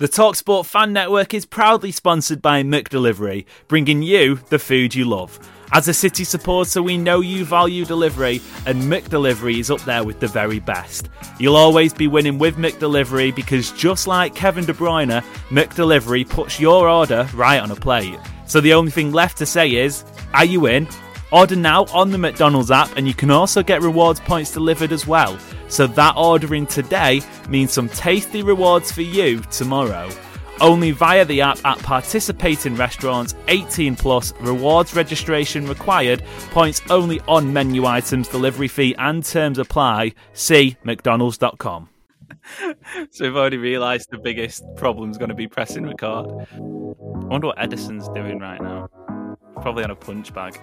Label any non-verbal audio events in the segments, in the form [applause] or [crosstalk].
The TalkSport Fan Network is proudly sponsored by McDelivery, bringing you the food you love. As a City supporter, we know you value delivery, and McDelivery is up there with the very best. You'll always be winning with McDelivery because just like Kevin De Bruyne, McDelivery puts your order right on a plate. So the only thing left to say is, are you in? Order now on the McDonald's app, and you can also get rewards points delivered as well. So that ordering today means some tasty rewards for you tomorrow. Only via the app at participating restaurants, 18 plus, rewards registration required, points only on menu items, delivery fee and terms apply. See McDonald's.com. [laughs] so we've already realised the biggest problem is going to be pressing record. I wonder what Edison's doing right now. Probably on a punch bag.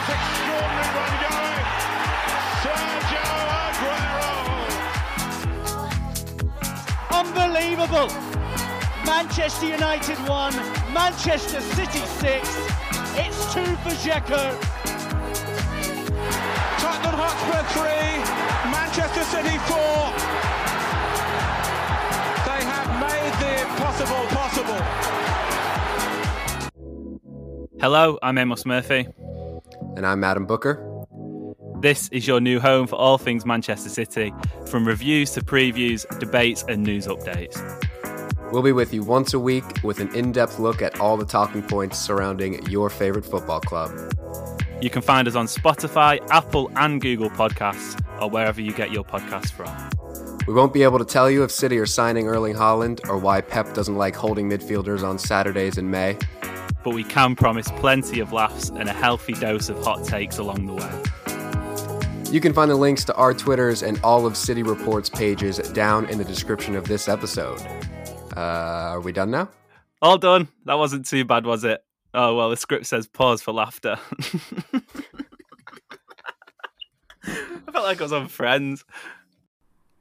This extraordinary run going. Sergio Aguero. Unbelievable! Manchester United 1, Manchester City 6. It's 2 for Dzeko. Tottenham Hotspur 3, Manchester City 4. They have made the impossible possible. Hello, I'm Amos Murphy. And I'm Adam Booker. This is your new home for all things Manchester City, from reviews to previews, debates, and news updates. We'll be with you once a week with an in depth look at all the talking points surrounding your favorite football club. You can find us on Spotify, Apple, and Google Podcasts, or wherever you get your podcasts from. We won't be able to tell you if City are signing Erling Haaland or why Pep doesn't like holding midfielders on Saturdays in May. But we can promise plenty of laughs and a healthy dose of hot takes along the way. You can find the links to our Twitters and all of City Report's pages down in the description of this episode. Uh, are we done now? All done. That wasn't too bad, was it? Oh, well, the script says pause for laughter. [laughs] I felt like I was on Friends.